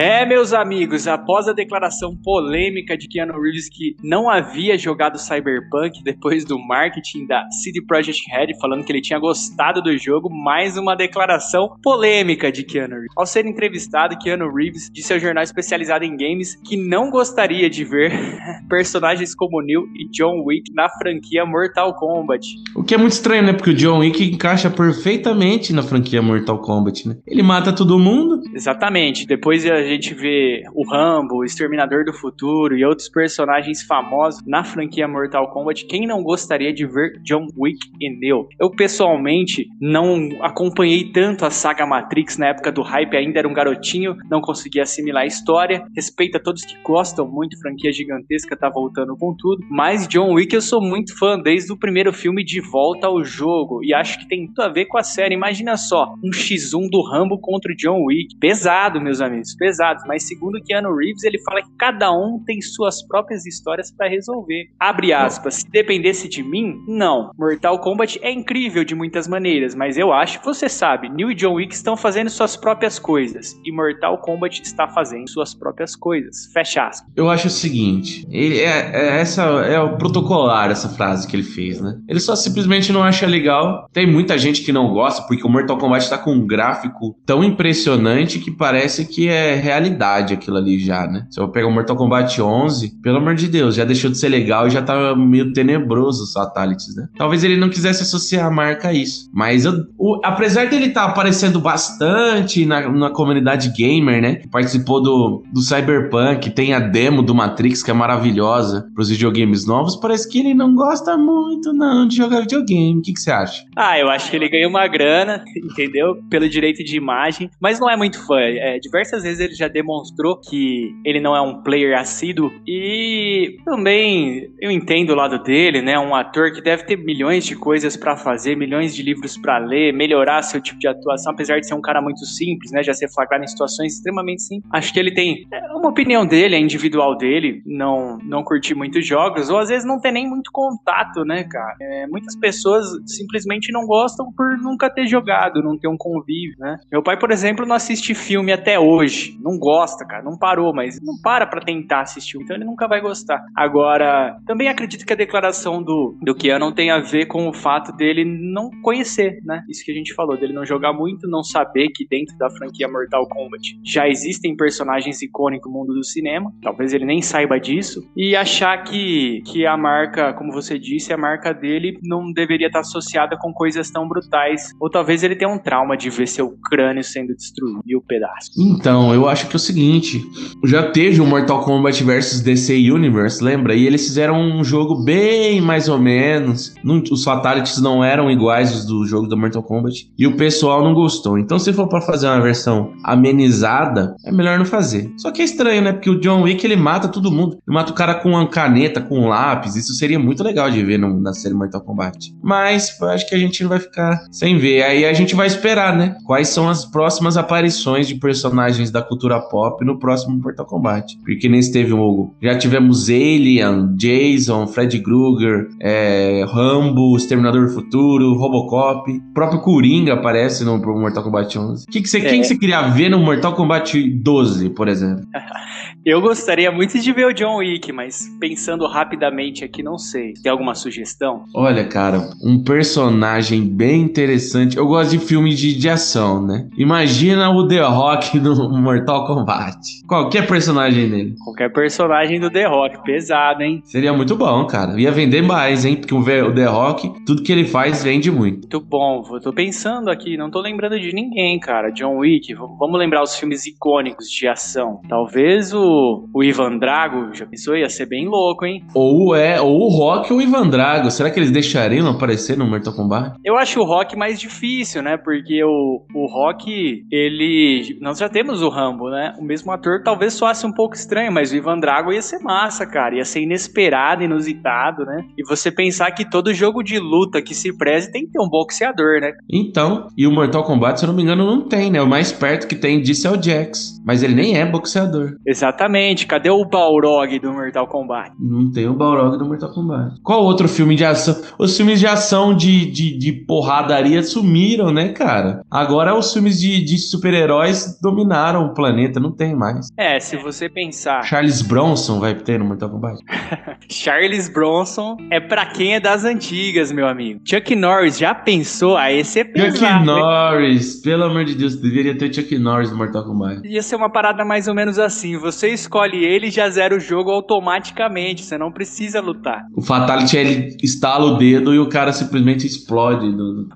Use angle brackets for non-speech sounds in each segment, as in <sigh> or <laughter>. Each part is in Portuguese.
É, meus amigos, após a declaração polêmica de Keanu Reeves que não havia jogado Cyberpunk depois do marketing da CD Projekt Red falando que ele tinha gostado do jogo, mais uma declaração polêmica de Keanu Reeves. Ao ser entrevistado, Keanu Reeves disse ao jornal especializado em games que não gostaria de ver <laughs> personagens como Neil e John Wick na franquia Mortal Kombat. O que é muito estranho, né? Porque o John Wick encaixa perfeitamente na franquia Mortal Kombat, né? Ele mata todo mundo. Exatamente. Depois a gente vê o Rambo, o Exterminador do Futuro e outros personagens famosos na franquia Mortal Kombat. Quem não gostaria de ver John Wick e Neo? Eu pessoalmente não acompanhei tanto a saga Matrix na época do hype, ainda era um garotinho, não conseguia assimilar a história. Respeito a todos que gostam muito, franquia gigantesca tá voltando com tudo. Mas John Wick eu sou muito fã desde o primeiro filme de volta ao jogo e acho que tem tudo a ver com a série. Imagina só, um X1 do Rambo contra o John Wick. Pesado, meus amigos, pesado. Mas segundo Keanu Reeves, ele fala que cada um tem suas próprias histórias para resolver. Abre aspas. Se dependesse de mim, não. Mortal Kombat é incrível de muitas maneiras, mas eu acho que você sabe, Neil e John Wick estão fazendo suas próprias coisas e Mortal Kombat está fazendo suas próprias coisas. Fecha aspas. Eu acho o seguinte, ele é, é essa é o protocolar essa frase que ele fez, né? Ele só simplesmente não acha legal. Tem muita gente que não gosta porque o Mortal Kombat está com um gráfico tão impressionante que parece que é realidade aquilo ali já, né? Se eu pegar o Mortal Kombat 11, pelo amor de Deus, já deixou de ser legal e já tá meio tenebroso os fatalities, né? Talvez ele não quisesse associar a marca a isso. Mas eu, o, apesar dele estar tá aparecendo bastante na, na comunidade gamer, né? Participou do, do Cyberpunk, tem a demo do Matrix que é maravilhosa para os videogames novos, parece que ele não gosta muito não de jogar videogame. O que, que você acha? Ah, eu acho que ele ganhou uma grana, entendeu? Pelo direito de imagem, mas não é muito fã. É, diversas vezes ele já demonstrou que ele não é um player assíduo e também eu entendo o lado dele, né? Um ator que deve ter milhões de coisas para fazer, milhões de livros para ler, melhorar seu tipo de atuação, apesar de ser um cara muito simples, né? Já ser flagrado em situações extremamente simples. Acho que ele tem é, uma opinião dele, é individual dele, não não curtir muitos jogos ou às vezes não ter nem muito contato, né, cara? É, muitas pessoas simplesmente não gostam por nunca ter jogado, não ter um convívio, né? Meu pai, por exemplo, não assiste filme até hoje, não gosta, cara, não parou, mas não para pra tentar assistir, então ele nunca vai gostar. Agora, também acredito que a declaração do, do Keanu tem a ver com o fato dele não conhecer, né? Isso que a gente falou, dele não jogar muito, não saber que dentro da franquia Mortal Kombat já existem personagens icônicos no mundo do cinema, talvez ele nem saiba disso, e achar que, que a marca, como você disse, a marca dele não deveria estar associada com coisas tão brutais, ou talvez ele tenha um trauma de ver seu crânio sendo destruído e o pedaço. Então, eu acho que é o seguinte, já teve o Mortal Kombat vs DC Universe, lembra? E eles fizeram um jogo bem mais ou menos, não, os fatalities não eram iguais os do jogo do Mortal Kombat, e o pessoal não gostou. Então, se for para fazer uma versão amenizada, é melhor não fazer. Só que é estranho, né? Porque o John Wick, ele mata todo mundo. Ele mata o cara com uma caneta, com um lápis, isso seria muito legal de ver no, na série Mortal Kombat. Mas, eu acho que a gente vai ficar sem ver. Aí a gente vai esperar, né? Quais são as próximas aparições de personagens da cultura pop no próximo Mortal Kombat. Porque nesse teve um. Já tivemos Alien, Jason, Fred Krueger, é, Rambo, Exterminador do Futuro, Robocop. O próprio Coringa aparece no Mortal Kombat 11. Que que você, é. Quem que você queria ver no Mortal Kombat 12, por exemplo? <laughs> Eu gostaria muito de ver o John Wick, mas pensando rapidamente aqui, não sei. Tem alguma sugestão? Olha, cara, um personagem bem interessante. Eu gosto de filmes de, de ação, né? Imagina o The Rock <laughs> no Mortal Kombat. Qualquer personagem dele. Qualquer personagem do The Rock, pesado, hein? Seria muito bom, cara. Ia vender mais, hein? Porque o The Rock, tudo que ele faz vende muito. Muito bom. Eu tô pensando aqui, não tô lembrando de ninguém, cara. John Wick, vamos lembrar os filmes icônicos de ação. Talvez o, o Ivan Drago, já pensou? Ia ser bem louco, hein? Ou é, ou o Rock ou o Ivan Drago. Será que eles deixariam aparecer no Mortal Kombat? Eu acho o Rock mais difícil, né? Porque o, o Rock, ele. Nós já temos o Rambo, né? O mesmo ator talvez soasse um pouco estranho, mas o Ivan Drago ia ser massa, cara. Ia ser inesperado, inusitado, né? E você pensar que todo jogo de luta que se preze tem que ter um boxeador, né? Então, e o Mortal Kombat, se eu não me engano, não tem, né? O mais perto que tem disso é o Jax. Mas ele nem é boxeador. Exatamente. Cadê o Balrog do Mortal Kombat? Não tem o Balrog do Mortal Kombat. Qual outro filme de ação? Os filmes de ação de, de, de porradaria sumiram, né, cara? Agora os filmes de, de super-heróis dominaram o planeta planeta, não tem mais. É, se você pensar. Charles Bronson vai ter no Mortal Kombat? <laughs> Charles Bronson é pra quem é das antigas, meu amigo. Chuck Norris, já pensou? Aí esse é pesado. Chuck hein? Norris, pelo amor de Deus, deveria ter Chuck Norris no Mortal Kombat. Ia ser uma parada mais ou menos assim. Você escolhe ele e já zera o jogo automaticamente. Você não precisa lutar. O Fatality ele estala o dedo e o cara simplesmente explode.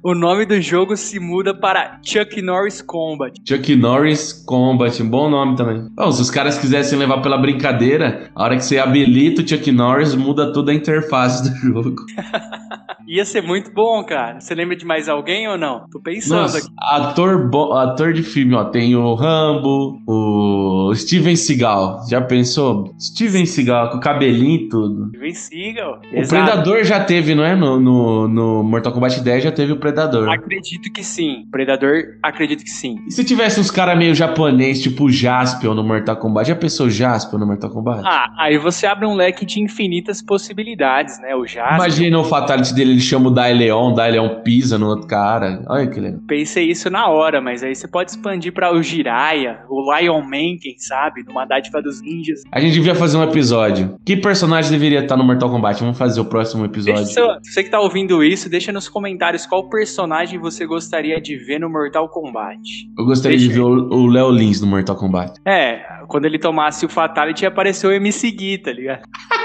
O nome do jogo se muda para Chuck Norris Combat. Chuck Norris Combat, um bom nome também. Bom, se os caras quisessem levar pela brincadeira, a hora que você habilita o Chuck Norris, muda toda a interface do <laughs> jogo. <laughs> Ia ser muito bom, cara. Você lembra de mais alguém ou não? Tô pensando Nossa, aqui. ator, ator de filme, ó, tem o Rambo, o Steven Seagal. Já pensou? Steven Seagal com cabelinho e tudo. Steven Seagal. O Predador já teve, não é? No, no, no Mortal Kombat 10 já teve o Predador. Acredito que sim. Predador, acredito que sim. E se tivesse uns caras meio japonês, tipo Jaspion no Mortal Kombat? Já pensou Jaspion no Mortal Kombat? Ah, aí você abre um leque de infinitas possibilidades, né? O Jasper. Imagina o Fatality dele, ele chama o Dai Leon, o Dai Leon pisa no outro cara. Olha que legal. Pensei isso na hora, mas aí você pode expandir pra o Jiraiya, o Lion Man, quem sabe, numa dádiva dos ninjas. A gente devia fazer um episódio. Que personagem deveria estar no Mortal Kombat? Vamos fazer o próximo episódio. Seu- você que tá ouvindo isso, deixa nos comentários qual personagem você gostaria de ver no Mortal Kombat. Eu gostaria de Deixa ver o Léo Lins no Mortal Kombat. É, quando ele tomasse o Fatality, apareceu o MC Gui, tá ligado? <laughs>